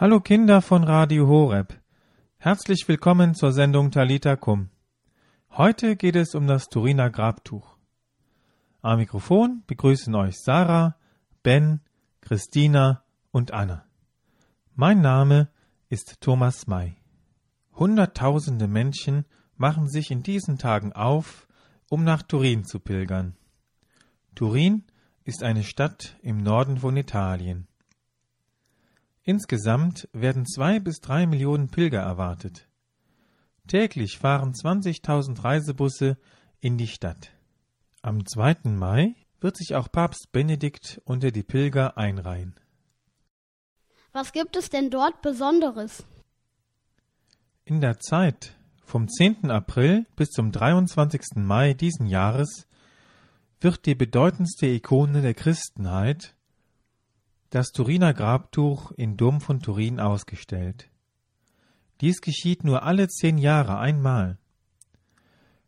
Hallo Kinder von Radio Horeb. Herzlich willkommen zur Sendung Talita Kum. Heute geht es um das Turiner Grabtuch. Am Mikrofon begrüßen euch Sarah, Ben, Christina und Anna. Mein Name ist Thomas May. Hunderttausende Menschen machen sich in diesen Tagen auf, um nach Turin zu pilgern. Turin ist eine Stadt im Norden von Italien. Insgesamt werden zwei bis drei Millionen Pilger erwartet. Täglich fahren 20.000 Reisebusse in die Stadt. Am 2. Mai wird sich auch Papst Benedikt unter die Pilger einreihen. Was gibt es denn dort Besonderes? In der Zeit vom 10. April bis zum 23. Mai diesen Jahres wird die bedeutendste Ikone der Christenheit, das Turiner Grabtuch in Dom von Turin ausgestellt. Dies geschieht nur alle zehn Jahre einmal.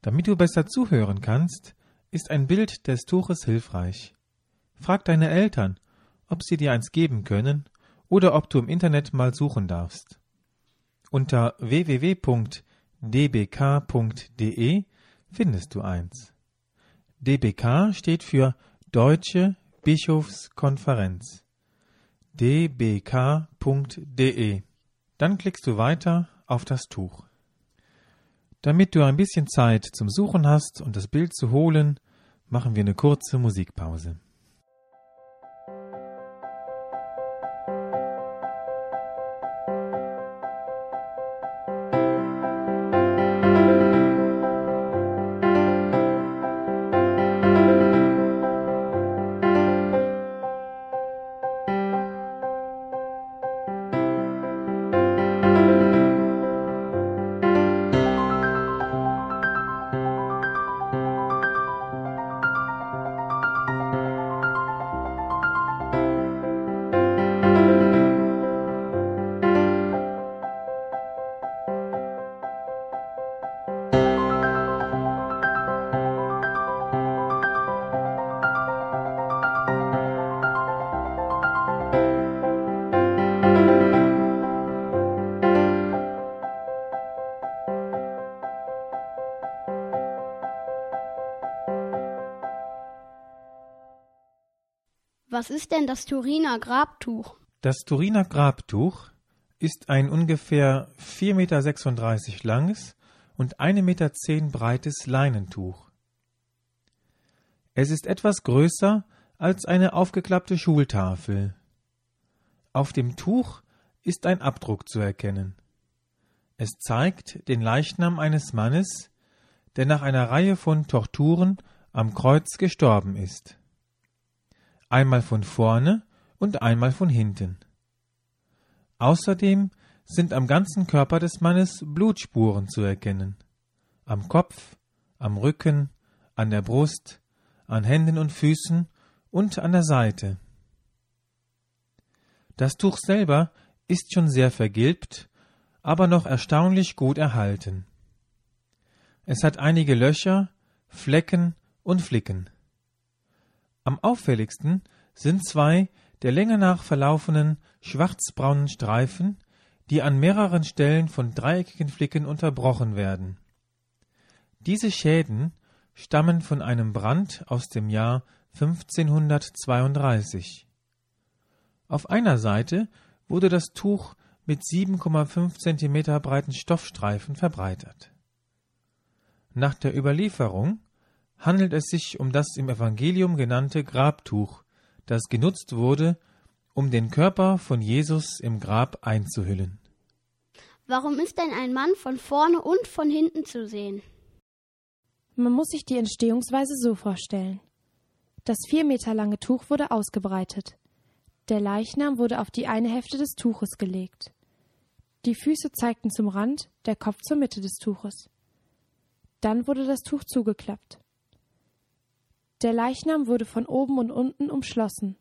Damit du besser zuhören kannst, ist ein Bild des Tuches hilfreich. Frag deine Eltern, ob sie dir eins geben können oder ob du im Internet mal suchen darfst. Unter www.dbk.de findest du eins. DBK steht für Deutsche Bischofskonferenz. dbk.de. Dann klickst du weiter auf das Tuch. Damit du ein bisschen Zeit zum Suchen hast und das Bild zu holen, machen wir eine kurze Musikpause. Was ist denn das Turiner Grabtuch? Das Turiner Grabtuch ist ein ungefähr 4,36 Meter langes und 1,10 Meter breites Leinentuch. Es ist etwas größer als eine aufgeklappte Schultafel. Auf dem Tuch ist ein Abdruck zu erkennen. Es zeigt den Leichnam eines Mannes, der nach einer Reihe von Torturen am Kreuz gestorben ist einmal von vorne und einmal von hinten. Außerdem sind am ganzen Körper des Mannes Blutspuren zu erkennen. Am Kopf, am Rücken, an der Brust, an Händen und Füßen und an der Seite. Das Tuch selber ist schon sehr vergilbt, aber noch erstaunlich gut erhalten. Es hat einige Löcher, Flecken und Flicken. Am auffälligsten sind zwei der Länge nach verlaufenen schwarzbraunen Streifen, die an mehreren Stellen von dreieckigen Flicken unterbrochen werden. Diese Schäden stammen von einem Brand aus dem Jahr 1532. Auf einer Seite wurde das Tuch mit 7,5 cm breiten Stoffstreifen verbreitert. Nach der Überlieferung handelt es sich um das im Evangelium genannte Grabtuch, das genutzt wurde, um den Körper von Jesus im Grab einzuhüllen. Warum ist denn ein Mann von vorne und von hinten zu sehen? Man muss sich die Entstehungsweise so vorstellen. Das vier Meter lange Tuch wurde ausgebreitet. Der Leichnam wurde auf die eine Hälfte des Tuches gelegt. Die Füße zeigten zum Rand, der Kopf zur Mitte des Tuches. Dann wurde das Tuch zugeklappt. Der Leichnam wurde von oben und unten umschlossen.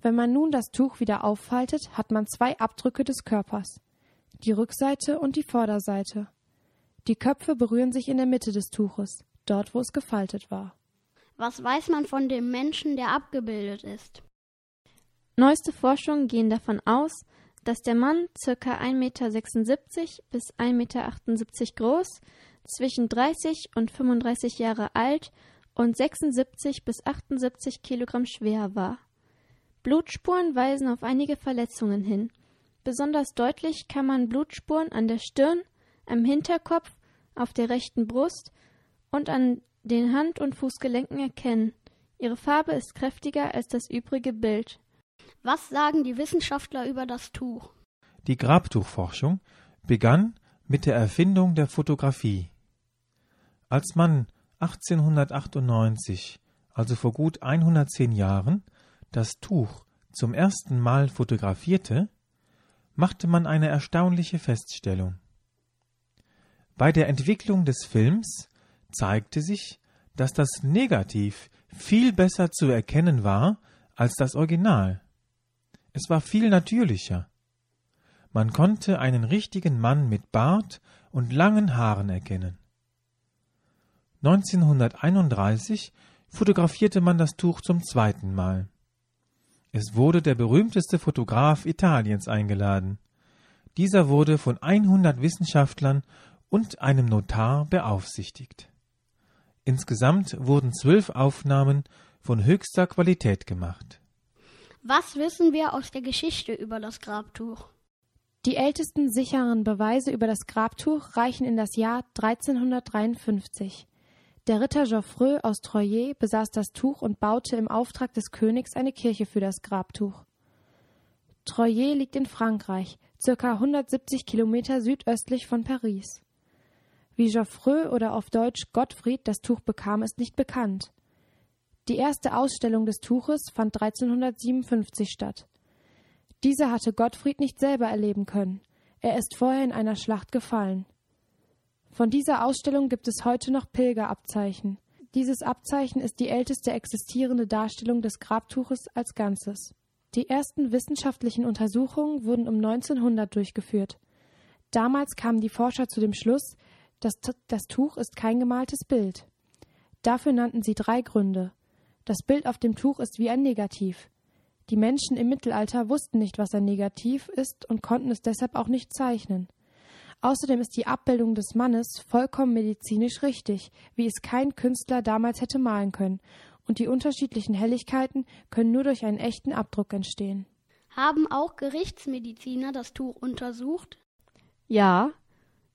Wenn man nun das Tuch wieder auffaltet, hat man zwei Abdrücke des Körpers, die Rückseite und die Vorderseite. Die Köpfe berühren sich in der Mitte des Tuches, dort wo es gefaltet war. Was weiß man von dem Menschen, der abgebildet ist? Neueste Forschungen gehen davon aus, dass der Mann ca. 1,76 Meter bis 1,78 Meter groß, zwischen 30 und 35 Jahre alt und 76 bis 78 Kilogramm schwer war. Blutspuren weisen auf einige Verletzungen hin. Besonders deutlich kann man Blutspuren an der Stirn, am Hinterkopf, auf der rechten Brust und an den Hand- und Fußgelenken erkennen. Ihre Farbe ist kräftiger als das übrige Bild. Was sagen die Wissenschaftler über das Tuch? Die Grabtuchforschung begann mit der Erfindung der Fotografie. Als man 1898, also vor gut 110 Jahren, das Tuch zum ersten Mal fotografierte, machte man eine erstaunliche Feststellung. Bei der Entwicklung des Films zeigte sich, dass das Negativ viel besser zu erkennen war als das Original. Es war viel natürlicher. Man konnte einen richtigen Mann mit Bart und langen Haaren erkennen. 1931 fotografierte man das Tuch zum zweiten Mal. Es wurde der berühmteste Fotograf Italiens eingeladen. Dieser wurde von 100 Wissenschaftlern und einem Notar beaufsichtigt. Insgesamt wurden zwölf Aufnahmen von höchster Qualität gemacht. Was wissen wir aus der Geschichte über das Grabtuch? Die ältesten sicheren Beweise über das Grabtuch reichen in das Jahr 1353. Der Ritter Geoffrey aus Troyes besaß das Tuch und baute im Auftrag des Königs eine Kirche für das Grabtuch. Troyes liegt in Frankreich, circa 170 Kilometer südöstlich von Paris. Wie Geoffrey oder auf Deutsch Gottfried das Tuch bekam, ist nicht bekannt. Die erste Ausstellung des Tuches fand 1357 statt. Diese hatte Gottfried nicht selber erleben können. Er ist vorher in einer Schlacht gefallen. Von dieser Ausstellung gibt es heute noch Pilgerabzeichen. Dieses Abzeichen ist die älteste existierende Darstellung des Grabtuches als Ganzes. Die ersten wissenschaftlichen Untersuchungen wurden um 1900 durchgeführt. Damals kamen die Forscher zu dem Schluss, dass das Tuch ist kein gemaltes Bild. Dafür nannten sie drei Gründe. Das Bild auf dem Tuch ist wie ein Negativ. Die Menschen im Mittelalter wussten nicht, was ein Negativ ist und konnten es deshalb auch nicht zeichnen. Außerdem ist die Abbildung des Mannes vollkommen medizinisch richtig, wie es kein Künstler damals hätte malen können, und die unterschiedlichen Helligkeiten können nur durch einen echten Abdruck entstehen. Haben auch Gerichtsmediziner das Tuch untersucht? Ja,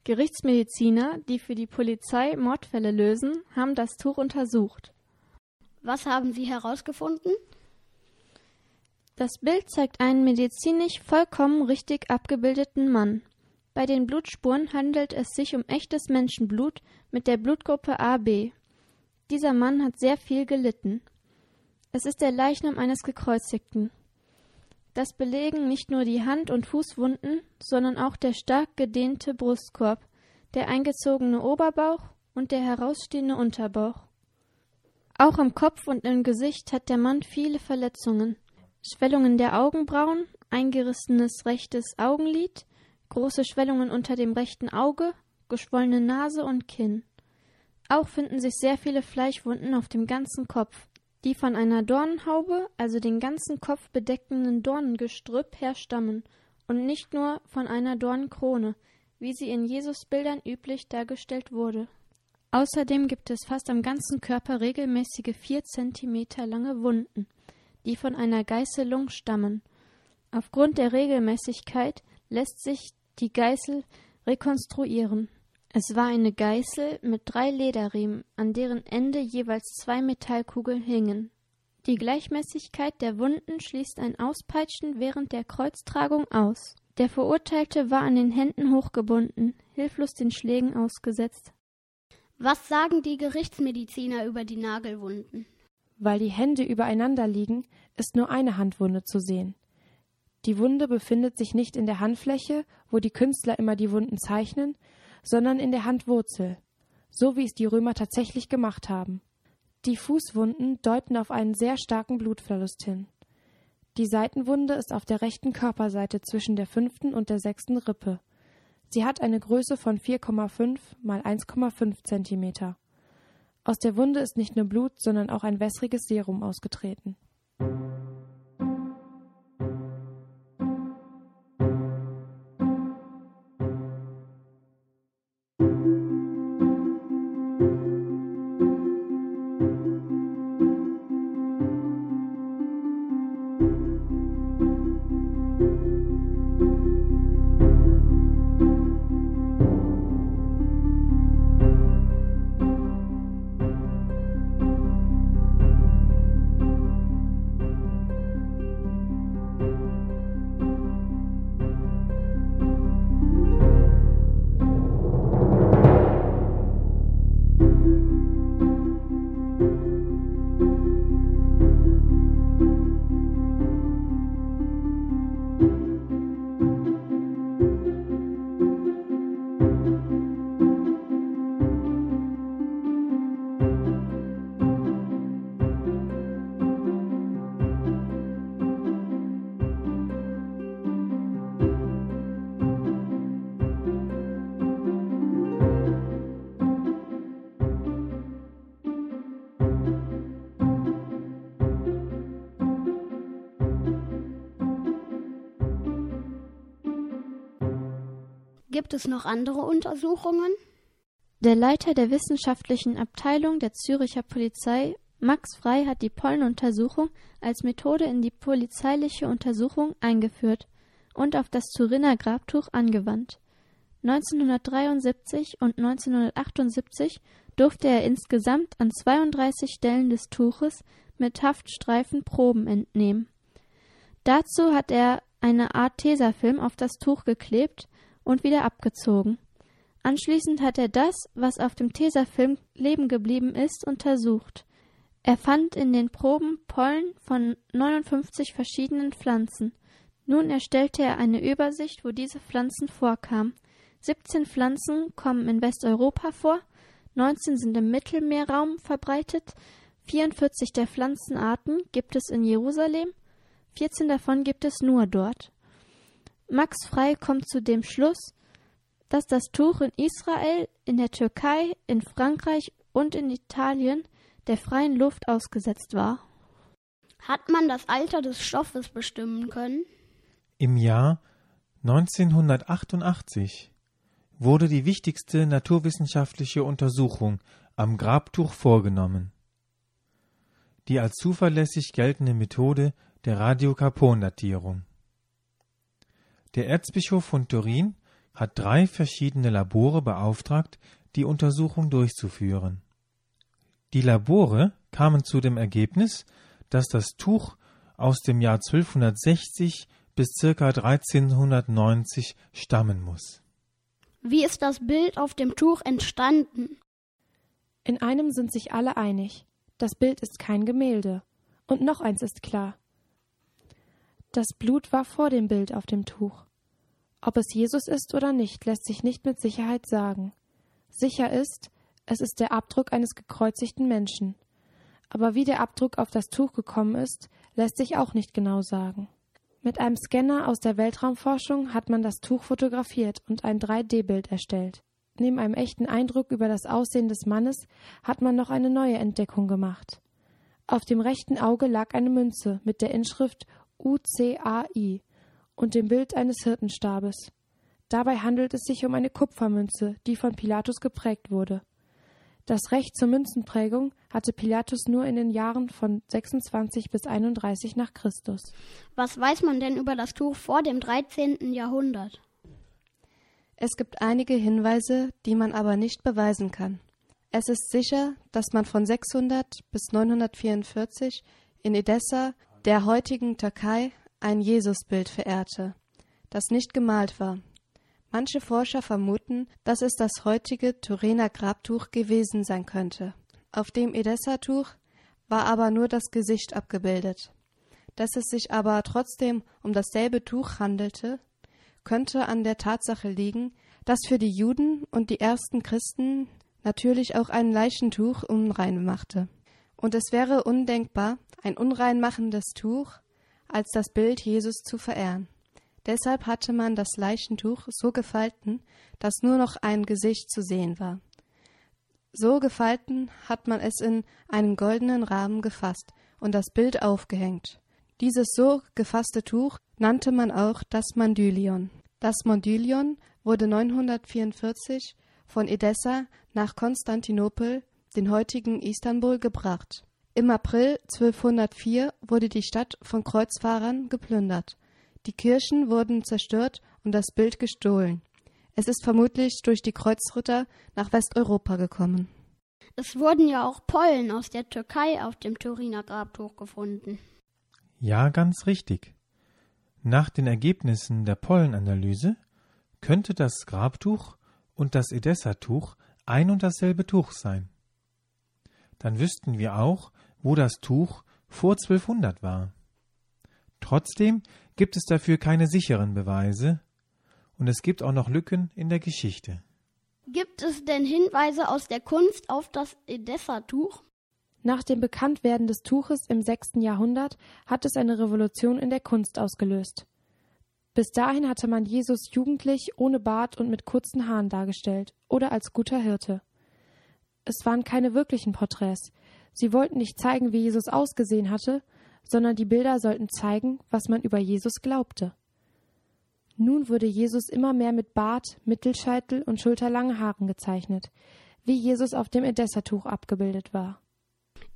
Gerichtsmediziner, die für die Polizei Mordfälle lösen, haben das Tuch untersucht. Was haben sie herausgefunden? Das Bild zeigt einen medizinisch vollkommen richtig abgebildeten Mann. Bei den Blutspuren handelt es sich um echtes Menschenblut mit der Blutgruppe AB. Dieser Mann hat sehr viel gelitten. Es ist der Leichnam eines Gekreuzigten. Das belegen nicht nur die Hand- und Fußwunden, sondern auch der stark gedehnte Brustkorb, der eingezogene Oberbauch und der herausstehende Unterbauch. Auch am Kopf und im Gesicht hat der Mann viele Verletzungen. Schwellungen der Augenbrauen, eingerissenes rechtes Augenlid, große Schwellungen unter dem rechten Auge, geschwollene Nase und Kinn. Auch finden sich sehr viele Fleischwunden auf dem ganzen Kopf, die von einer Dornenhaube, also den ganzen Kopf bedeckenden Dornengestrüpp, herstammen und nicht nur von einer Dornenkrone, wie sie in Jesusbildern üblich dargestellt wurde. Außerdem gibt es fast am ganzen Körper regelmäßige vier Zentimeter lange Wunden, die von einer Geißelung stammen. Aufgrund der Regelmäßigkeit lässt sich die Geißel rekonstruieren. Es war eine Geißel mit drei Lederriemen, an deren Ende jeweils zwei Metallkugeln hingen. Die Gleichmäßigkeit der Wunden schließt ein Auspeitschen während der Kreuztragung aus. Der Verurteilte war an den Händen hochgebunden, hilflos den Schlägen ausgesetzt. Was sagen die Gerichtsmediziner über die Nagelwunden? Weil die Hände übereinander liegen, ist nur eine Handwunde zu sehen. Die Wunde befindet sich nicht in der Handfläche, wo die Künstler immer die Wunden zeichnen, sondern in der Handwurzel, so wie es die Römer tatsächlich gemacht haben. Die Fußwunden deuten auf einen sehr starken Blutverlust hin. Die Seitenwunde ist auf der rechten Körperseite zwischen der fünften und der sechsten Rippe. Sie hat eine Größe von 4,5 mal 1,5 Zentimeter. Aus der Wunde ist nicht nur Blut, sondern auch ein wässriges Serum ausgetreten. Gibt es noch andere Untersuchungen? Der Leiter der wissenschaftlichen Abteilung der Züricher Polizei, Max Frei, hat die Pollenuntersuchung als Methode in die polizeiliche Untersuchung eingeführt und auf das Turiner Grabtuch angewandt. 1973 und 1978 durfte er insgesamt an 32 Stellen des Tuches mit Haftstreifen Proben entnehmen. Dazu hat er eine Art Tesafilm auf das Tuch geklebt und wieder abgezogen. Anschließend hat er das, was auf dem Tesafilm leben geblieben ist, untersucht. Er fand in den Proben Pollen von 59 verschiedenen Pflanzen. Nun erstellte er eine Übersicht, wo diese Pflanzen vorkamen. 17 Pflanzen kommen in Westeuropa vor, 19 sind im Mittelmeerraum verbreitet, 44 der Pflanzenarten gibt es in Jerusalem, 14 davon gibt es nur dort. Max Frei kommt zu dem Schluss, dass das Tuch in Israel, in der Türkei, in Frankreich und in Italien der freien Luft ausgesetzt war. Hat man das Alter des Stoffes bestimmen können? Im Jahr 1988 wurde die wichtigste naturwissenschaftliche Untersuchung am Grabtuch vorgenommen. Die als zuverlässig geltende Methode der Radiokarbondatierung. Der Erzbischof von Turin hat drei verschiedene Labore beauftragt, die Untersuchung durchzuführen. Die Labore kamen zu dem Ergebnis, dass das Tuch aus dem Jahr 1260 bis ca. 1390 stammen muss. Wie ist das Bild auf dem Tuch entstanden? In einem sind sich alle einig. Das Bild ist kein Gemälde. Und noch eins ist klar. Das Blut war vor dem Bild auf dem Tuch. Ob es Jesus ist oder nicht, lässt sich nicht mit Sicherheit sagen. Sicher ist, es ist der Abdruck eines gekreuzigten Menschen. Aber wie der Abdruck auf das Tuch gekommen ist, lässt sich auch nicht genau sagen. Mit einem Scanner aus der Weltraumforschung hat man das Tuch fotografiert und ein 3D-Bild erstellt. Neben einem echten Eindruck über das Aussehen des Mannes hat man noch eine neue Entdeckung gemacht. Auf dem rechten Auge lag eine Münze mit der Inschrift UCAI und dem Bild eines Hirtenstabes. Dabei handelt es sich um eine Kupfermünze, die von Pilatus geprägt wurde. Das Recht zur Münzenprägung hatte Pilatus nur in den Jahren von 26 bis 31 nach Christus. Was weiß man denn über das Tuch vor dem 13. Jahrhundert? Es gibt einige Hinweise, die man aber nicht beweisen kann. Es ist sicher, dass man von 600 bis 944 in Edessa, der heutigen Türkei, ein Jesusbild verehrte, das nicht gemalt war. Manche Forscher vermuten, dass es das heutige Turiner Grabtuch gewesen sein könnte. Auf dem Edessa-Tuch war aber nur das Gesicht abgebildet. Dass es sich aber trotzdem um dasselbe Tuch handelte, könnte an der Tatsache liegen, dass für die Juden und die ersten Christen natürlich auch ein Leichentuch unrein machte. Und es wäre undenkbar, ein unreinmachendes Tuch als das Bild Jesus zu verehren. Deshalb hatte man das Leichentuch so gefalten, dass nur noch ein Gesicht zu sehen war. So gefalten hat man es in einen goldenen Rahmen gefasst und das Bild aufgehängt. Dieses so gefasste Tuch nannte man auch das Mandylion. Das Mandylion wurde 944 von Edessa nach Konstantinopel, den heutigen Istanbul, gebracht. Im April 1204 wurde die Stadt von Kreuzfahrern geplündert. Die Kirchen wurden zerstört und das Bild gestohlen. Es ist vermutlich durch die Kreuzritter nach Westeuropa gekommen. Es wurden ja auch Pollen aus der Türkei auf dem Turiner Grabtuch gefunden. Ja, ganz richtig. Nach den Ergebnissen der Pollenanalyse könnte das Grabtuch und das Edessa-Tuch ein und dasselbe Tuch sein. Dann wüssten wir auch, wo das Tuch vor 1200 war. Trotzdem gibt es dafür keine sicheren Beweise und es gibt auch noch Lücken in der Geschichte. Gibt es denn Hinweise aus der Kunst auf das Edessa-Tuch? Nach dem Bekanntwerden des Tuches im 6. Jahrhundert hat es eine Revolution in der Kunst ausgelöst. Bis dahin hatte man Jesus jugendlich, ohne Bart und mit kurzen Haaren dargestellt oder als guter Hirte. Es waren keine wirklichen Porträts. Sie wollten nicht zeigen, wie Jesus ausgesehen hatte, sondern die Bilder sollten zeigen, was man über Jesus glaubte. Nun wurde Jesus immer mehr mit Bart, Mittelscheitel und schulterlangen Haaren gezeichnet, wie Jesus auf dem Edessa-Tuch abgebildet war.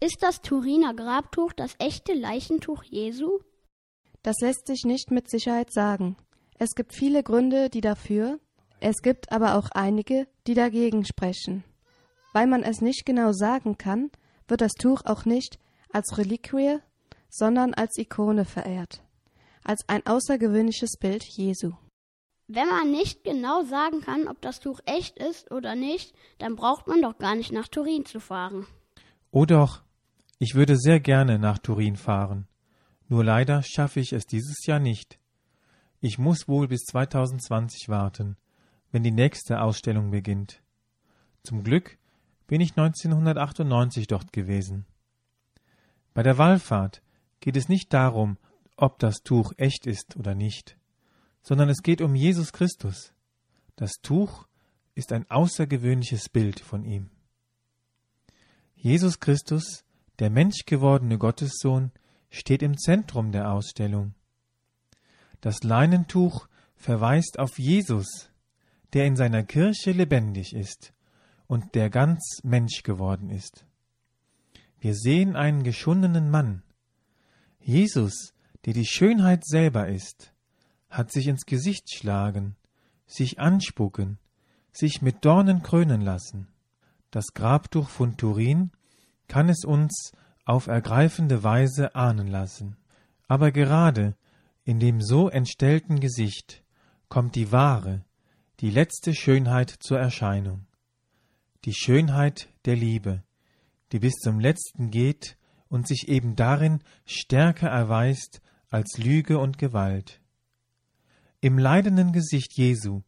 Ist das Turiner Grabtuch das echte Leichentuch Jesu? Das lässt sich nicht mit Sicherheit sagen. Es gibt viele Gründe, die dafür, es gibt aber auch einige, die dagegen sprechen. Weil man es nicht genau sagen kann, wird das Tuch auch nicht als Reliquie, sondern als Ikone verehrt als ein außergewöhnliches Bild Jesu. Wenn man nicht genau sagen kann, ob das Tuch echt ist oder nicht, dann braucht man doch gar nicht nach Turin zu fahren. Oh doch, ich würde sehr gerne nach Turin fahren. Nur leider schaffe ich es dieses Jahr nicht. Ich muss wohl bis 2020 warten, wenn die nächste Ausstellung beginnt. Zum Glück bin ich 1998 dort gewesen. Bei der Wallfahrt geht es nicht darum, ob das Tuch echt ist oder nicht, sondern es geht um Jesus Christus. Das Tuch ist ein außergewöhnliches Bild von ihm. Jesus Christus, der menschgewordene Gottessohn, steht im Zentrum der Ausstellung. Das Leinentuch verweist auf Jesus, der in seiner Kirche lebendig ist und der ganz Mensch geworden ist. Wir sehen einen geschundenen Mann. Jesus der die Schönheit selber ist, hat sich ins Gesicht schlagen, sich anspucken, sich mit Dornen krönen lassen. Das Grabtuch von Turin kann es uns auf ergreifende Weise ahnen lassen. Aber gerade in dem so entstellten Gesicht kommt die wahre, die letzte Schönheit zur Erscheinung. Die Schönheit der Liebe, die bis zum letzten geht und sich eben darin stärker erweist als Lüge und Gewalt. Im leidenden Gesicht Jesu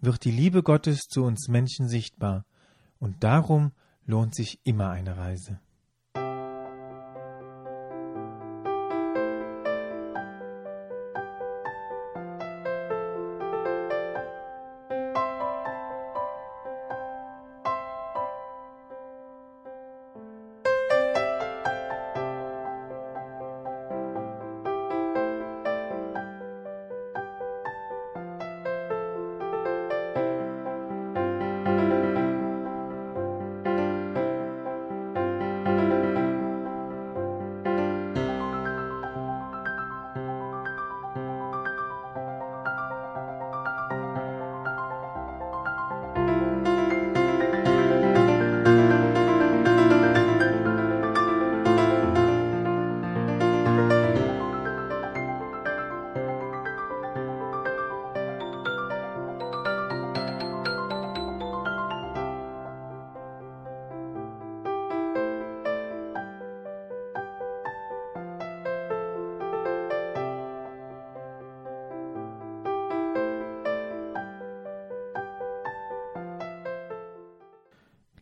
wird die Liebe Gottes zu uns Menschen sichtbar, und darum lohnt sich immer eine Reise.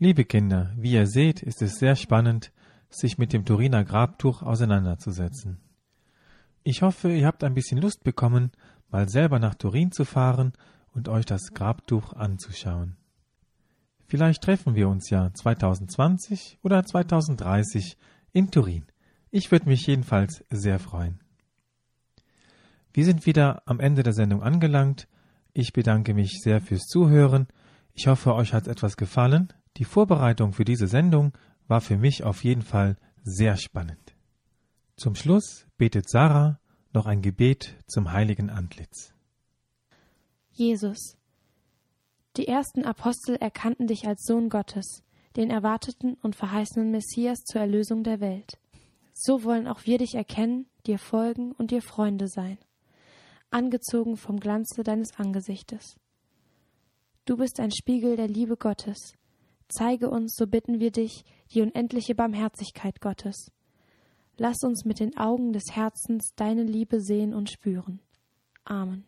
Liebe Kinder, wie ihr seht, ist es sehr spannend, sich mit dem Turiner Grabtuch auseinanderzusetzen. Ich hoffe, ihr habt ein bisschen Lust bekommen, mal selber nach Turin zu fahren und euch das Grabtuch anzuschauen. Vielleicht treffen wir uns ja 2020 oder 2030 in Turin. Ich würde mich jedenfalls sehr freuen. Wir sind wieder am Ende der Sendung angelangt. Ich bedanke mich sehr fürs Zuhören. Ich hoffe, euch hat etwas gefallen. Die Vorbereitung für diese Sendung war für mich auf jeden Fall sehr spannend. Zum Schluss betet Sarah noch ein Gebet zum heiligen Antlitz. Jesus, die ersten Apostel erkannten dich als Sohn Gottes, den erwarteten und verheißenen Messias zur Erlösung der Welt. So wollen auch wir dich erkennen, dir folgen und dir Freunde sein, angezogen vom Glanze deines Angesichtes. Du bist ein Spiegel der Liebe Gottes, Zeige uns, so bitten wir dich, die unendliche Barmherzigkeit Gottes. Lass uns mit den Augen des Herzens deine Liebe sehen und spüren. Amen.